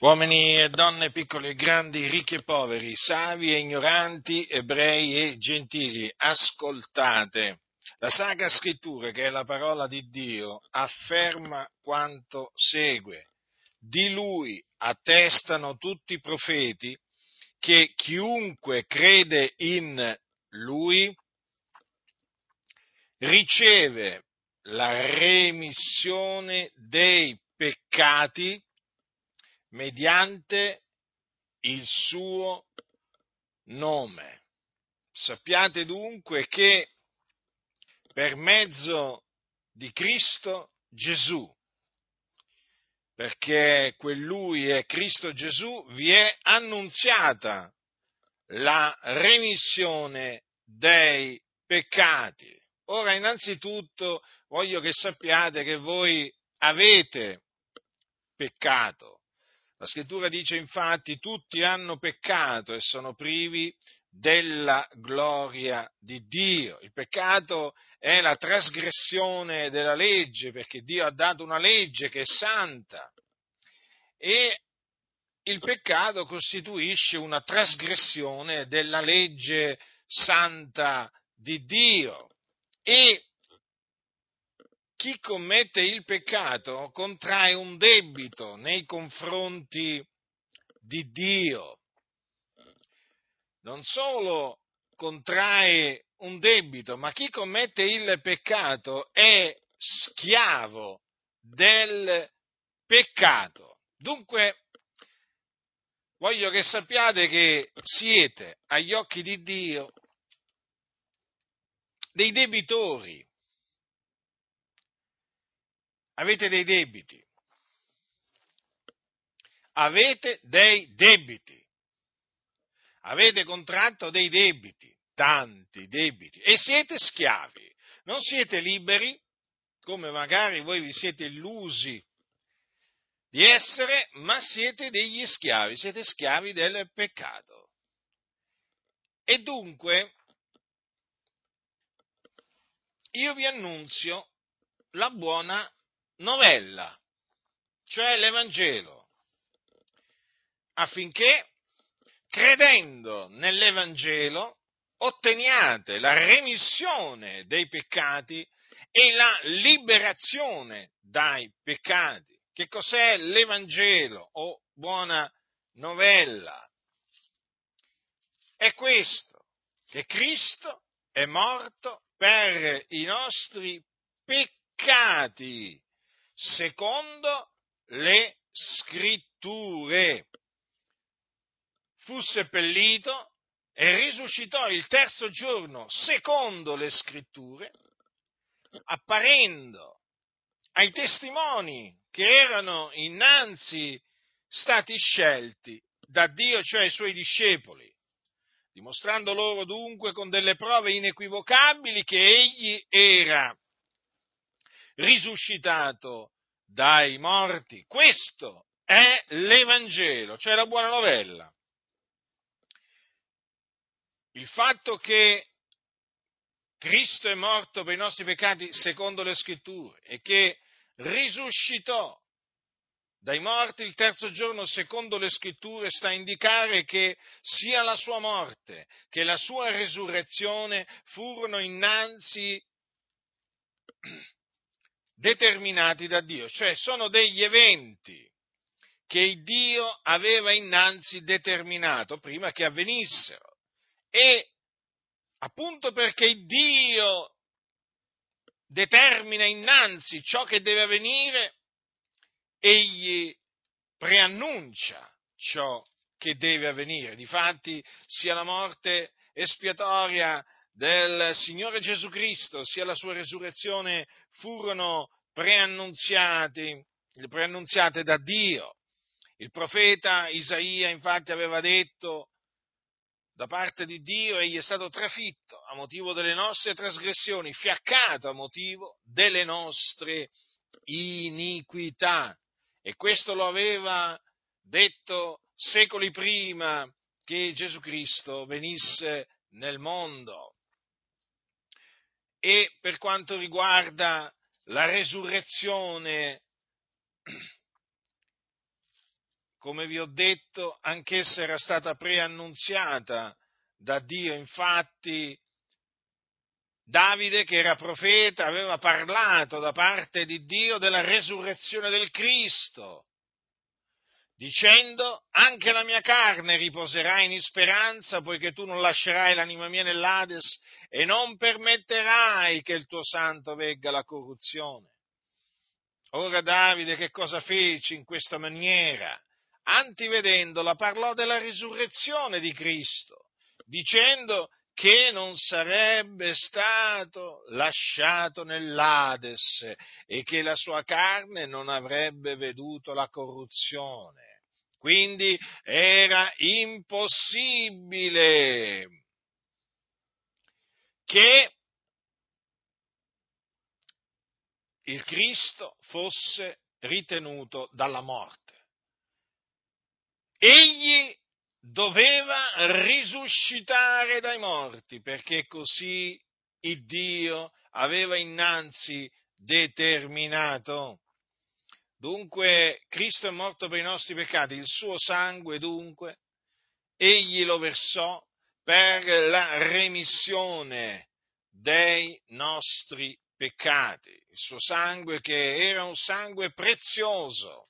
Uomini e donne, piccoli e grandi, ricchi e poveri, savi e ignoranti, ebrei e gentili, ascoltate. La Sacra Scrittura, che è la parola di Dio, afferma quanto segue. Di lui attestano tutti i profeti che chiunque crede in lui riceve la remissione dei peccati mediante il suo nome. Sappiate dunque che per mezzo di Cristo Gesù, perché quell'Lui è Cristo Gesù, vi è annunziata la remissione dei peccati. Ora, innanzitutto, voglio che sappiate che voi avete peccato. La scrittura dice infatti tutti hanno peccato e sono privi della gloria di Dio. Il peccato è la trasgressione della legge perché Dio ha dato una legge che è santa e il peccato costituisce una trasgressione della legge santa di Dio e chi commette il peccato contrae un debito nei confronti di Dio. Non solo contrae un debito, ma chi commette il peccato è schiavo del peccato. Dunque, voglio che sappiate che siete agli occhi di Dio dei debitori avete dei debiti. Avete dei debiti. Avete contratto dei debiti, tanti debiti, e siete schiavi. Non siete liberi, come magari voi vi siete illusi di essere, ma siete degli schiavi, siete schiavi del peccato. E dunque io vi annunzio la buona novella, cioè l'Evangelo, affinché credendo nell'Evangelo otteniate la remissione dei peccati e la liberazione dai peccati. Che cos'è l'Evangelo o buona novella? È questo, che Cristo è morto per i nostri peccati secondo le scritture. Fu seppellito e risuscitò il terzo giorno secondo le scritture, apparendo ai testimoni che erano innanzi stati scelti da Dio, cioè ai suoi discepoli, dimostrando loro dunque con delle prove inequivocabili che egli era risuscitato dai morti. Questo è l'Evangelo, cioè la buona novella. Il fatto che Cristo è morto per i nostri peccati secondo le scritture e che risuscitò dai morti il terzo giorno secondo le scritture sta a indicare che sia la sua morte che la sua resurrezione furono innanzi determinati da Dio, cioè sono degli eventi che Dio aveva innanzi determinato prima che avvenissero. E appunto perché Dio determina innanzi ciò che deve avvenire, egli preannuncia ciò che deve avvenire. Difatti, sia la morte espiatoria del Signore Gesù Cristo, sia la sua resurrezione furono preannunziati, preannunziate da Dio. Il profeta Isaia infatti aveva detto da parte di Dio egli è stato trafitto a motivo delle nostre trasgressioni, fiaccato a motivo delle nostre iniquità. E questo lo aveva detto secoli prima che Gesù Cristo venisse nel mondo. E per quanto riguarda la resurrezione come vi ho detto, anch'essa era stata preannunziata da Dio, infatti Davide, che era profeta, aveva parlato da parte di Dio della resurrezione del Cristo, dicendo anche la mia carne riposerà in speranza, poiché tu non lascerai l'anima mia nell'Ades e non permetterai che il tuo santo vegga la corruzione. Ora Davide che cosa fece in questa maniera? Antivedendola parlò della risurrezione di Cristo, dicendo che non sarebbe stato lasciato nell'Ades e che la sua carne non avrebbe veduto la corruzione. Quindi era impossibile che il Cristo fosse ritenuto dalla morte. Egli doveva risuscitare dai morti, perché così il Dio aveva innanzi determinato. Dunque Cristo è morto per i nostri peccati, il suo sangue dunque egli lo versò per la remissione dei nostri peccati, il suo sangue che era un sangue prezioso,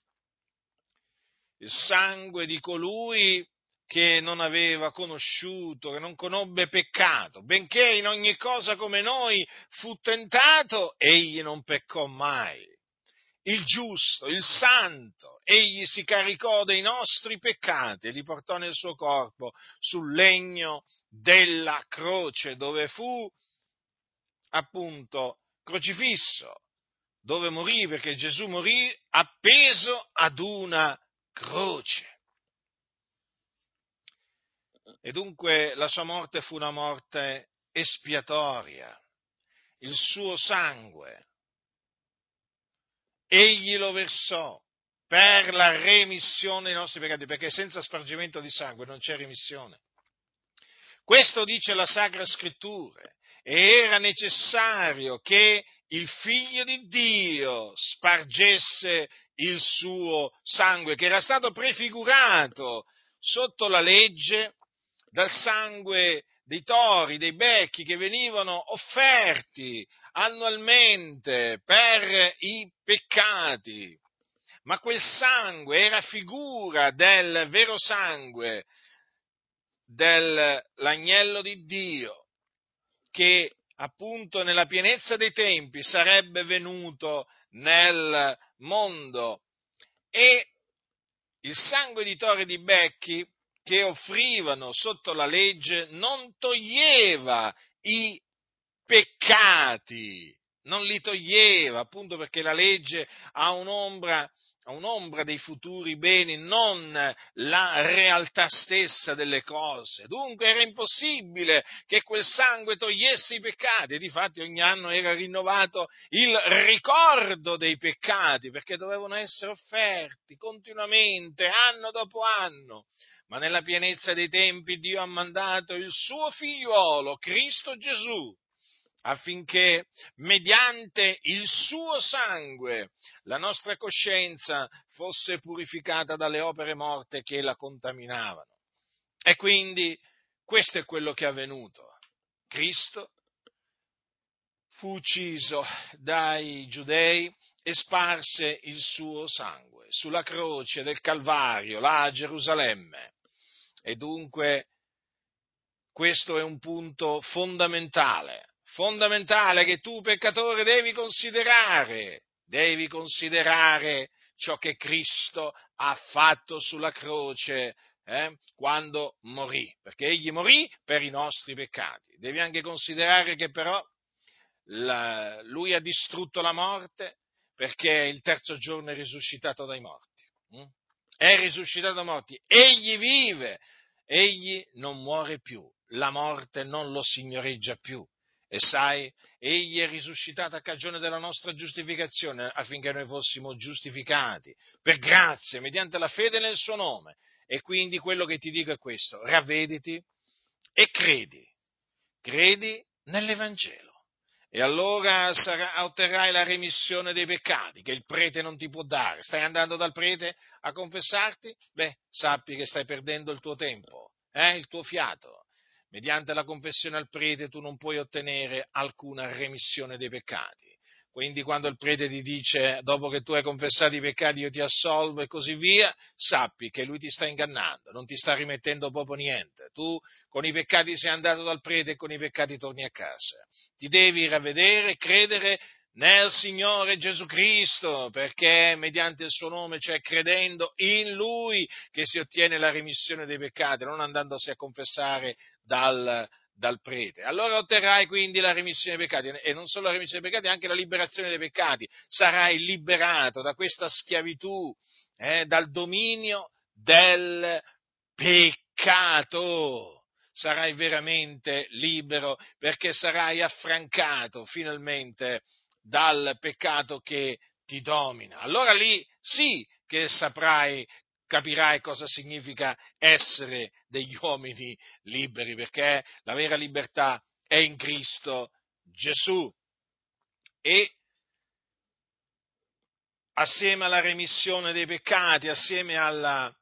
il sangue di colui che non aveva conosciuto, che non conobbe peccato, benché in ogni cosa come noi fu tentato, egli non peccò mai. Il giusto, il santo, egli si caricò dei nostri peccati e li portò nel suo corpo sul legno della croce, dove fu appunto crocifisso, dove morì, perché Gesù morì appeso ad una croce. E dunque la sua morte fu una morte espiatoria. Il suo sangue, egli lo versò per la remissione dei nostri peccati, perché senza spargimento di sangue non c'è remissione. Questo dice la Sacra Scrittura. E era necessario che il figlio di Dio spargesse il suo sangue, che era stato prefigurato sotto la legge dal sangue dei tori, dei becchi che venivano offerti annualmente per i peccati. Ma quel sangue era figura del vero sangue dell'agnello di Dio che appunto nella pienezza dei tempi sarebbe venuto nel mondo e il sangue di tori e di becchi che offrivano sotto la legge non toglieva i peccati, non li toglieva, appunto perché la legge ha un'ombra, ha un'ombra dei futuri beni, non la realtà stessa delle cose. Dunque era impossibile che quel sangue togliesse i peccati e difatti ogni anno era rinnovato il ricordo dei peccati perché dovevano essere offerti continuamente, anno dopo anno ma nella pienezza dei tempi Dio ha mandato il suo figliuolo, Cristo Gesù, affinché mediante il suo sangue la nostra coscienza fosse purificata dalle opere morte che la contaminavano. E quindi questo è quello che è avvenuto. Cristo fu ucciso dai giudei e sparse il suo sangue sulla croce del Calvario, là a Gerusalemme. E dunque questo è un punto fondamentale, fondamentale che tu peccatore devi considerare, devi considerare ciò che Cristo ha fatto sulla croce eh, quando morì, perché egli morì per i nostri peccati. Devi anche considerare che però la, lui ha distrutto la morte perché il terzo giorno è risuscitato dai morti. Hm? È risuscitato da morti, egli vive, egli non muore più, la morte non lo signoreggia più. E sai, egli è risuscitato a cagione della nostra giustificazione affinché noi fossimo giustificati per grazia, mediante la fede nel suo nome. E quindi quello che ti dico è questo, ravvediti e credi, credi nell'Evangelo e allora sarà, otterrai la remissione dei peccati che il prete non ti può dare. Stai andando dal prete a confessarti? Beh, sappi che stai perdendo il tuo tempo, eh, il tuo fiato. Mediante la confessione al prete tu non puoi ottenere alcuna remissione dei peccati. Quindi quando il prete ti dice dopo che tu hai confessato i peccati io ti assolvo e così via, sappi che lui ti sta ingannando, non ti sta rimettendo proprio niente. Tu con i peccati sei andato dal prete e con i peccati torni a casa. Ti devi ravvedere, credere nel Signore Gesù Cristo, perché mediante il suo nome, cioè credendo in Lui, che si ottiene la remissione dei peccati, non andandosi a confessare dal, dal prete. Allora otterrai quindi la remissione dei peccati e non solo la remissione dei peccati, anche la liberazione dei peccati. Sarai liberato da questa schiavitù, eh, dal dominio del peccato. Sarai veramente libero perché sarai affrancato finalmente dal peccato che ti domina. Allora lì sì che saprai capirai cosa significa essere degli uomini liberi, perché la vera libertà è in Cristo Gesù. E assieme alla remissione dei peccati, assieme alla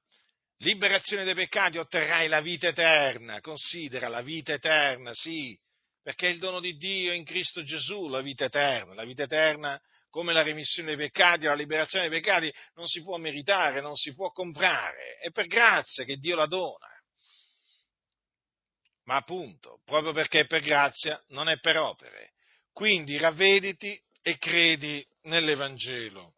liberazione dei peccati, otterrai la vita eterna. Considera la vita eterna, sì, perché è il dono di Dio in Cristo Gesù, la vita eterna. La vita eterna come la remissione dei peccati, la liberazione dei peccati, non si può meritare, non si può comprare, è per grazia che Dio la dona. Ma appunto, proprio perché è per grazia, non è per opere. Quindi ravvediti e credi nell'Evangelo.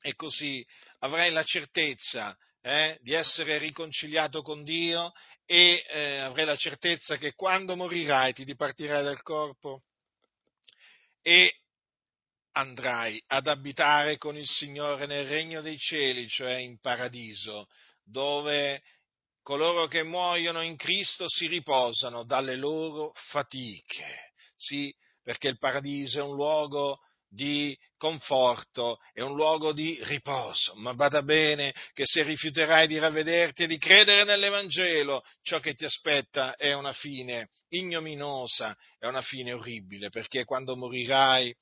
E così avrai la certezza eh, di essere riconciliato con Dio e eh, avrai la certezza che quando morirai ti dipartirai dal corpo e andrai ad abitare con il Signore nel regno dei cieli, cioè in paradiso, dove coloro che muoiono in Cristo si riposano dalle loro fatiche. Sì, perché il paradiso è un luogo di conforto, è un luogo di riposo, ma bada bene che se rifiuterai di ravvederti e di credere nell'Evangelo, ciò che ti aspetta è una fine ignominosa, è una fine orribile, perché quando morirai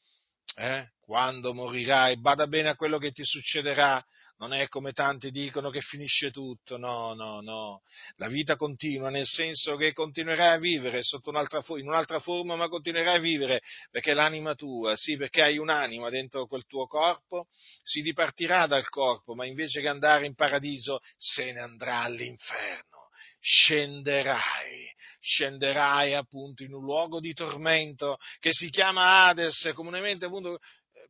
eh, quando morirai, bada bene a quello che ti succederà, non è come tanti dicono che finisce tutto, no, no, no. La vita continua, nel senso che continuerai a vivere un'altra, in un'altra forma, ma continuerai a vivere perché l'anima tua, sì, perché hai un'anima dentro quel tuo corpo, si dipartirà dal corpo, ma invece che andare in paradiso se ne andrà all'inferno scenderai, scenderai appunto in un luogo di tormento che si chiama Hades, comunemente appunto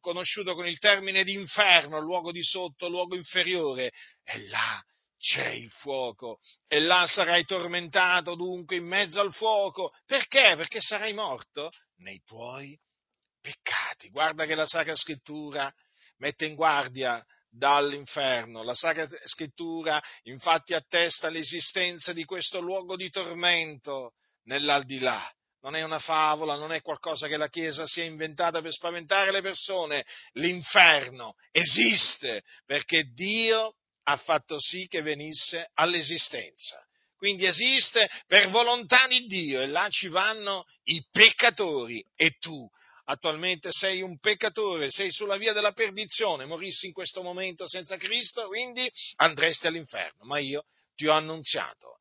conosciuto con il termine di inferno, luogo di sotto, luogo inferiore, e là c'è il fuoco, e là sarai tormentato dunque in mezzo al fuoco. Perché? Perché sarai morto nei tuoi peccati. Guarda che la Sacra Scrittura mette in guardia dall'inferno. La Sacra Scrittura infatti attesta l'esistenza di questo luogo di tormento nell'aldilà. Non è una favola, non è qualcosa che la Chiesa si è inventata per spaventare le persone. L'inferno esiste perché Dio ha fatto sì che venisse all'esistenza. Quindi esiste per volontà di Dio e là ci vanno i peccatori e tu attualmente sei un peccatore, sei sulla via della perdizione, morissi in questo momento senza Cristo, quindi andresti all'inferno. Ma io ti ho annunziato,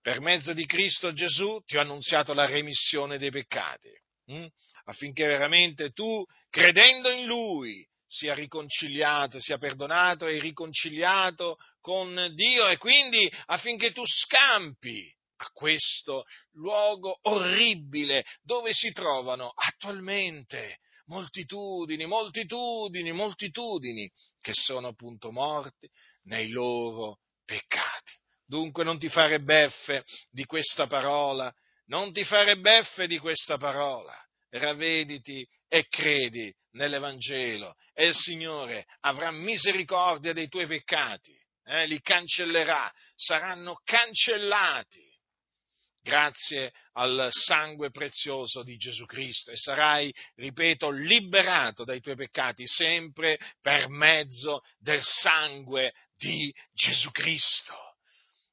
per mezzo di Cristo Gesù, ti ho annunziato la remissione dei peccati, hm? affinché veramente tu, credendo in Lui, sia riconciliato, sia perdonato e riconciliato con Dio e quindi affinché tu scampi a questo luogo orribile dove si trovano attualmente moltitudini, moltitudini, moltitudini che sono appunto morti nei loro peccati. Dunque non ti fare beffe di questa parola, non ti fare beffe di questa parola, ravvediti e credi nell'Evangelo e il Signore avrà misericordia dei tuoi peccati, eh, li cancellerà, saranno cancellati grazie al sangue prezioso di Gesù Cristo e sarai, ripeto, liberato dai tuoi peccati sempre per mezzo del sangue di Gesù Cristo.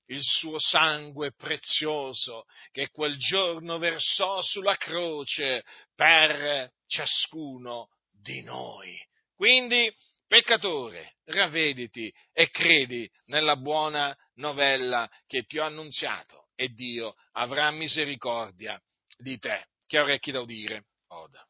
il suo sangue prezioso che quel giorno versò sulla croce per ciascuno di noi. Quindi, peccatore, ravvediti e credi nella buona novella che ti ho annunziato e Dio avrà misericordia di te. Chi orecchi da udire, oda.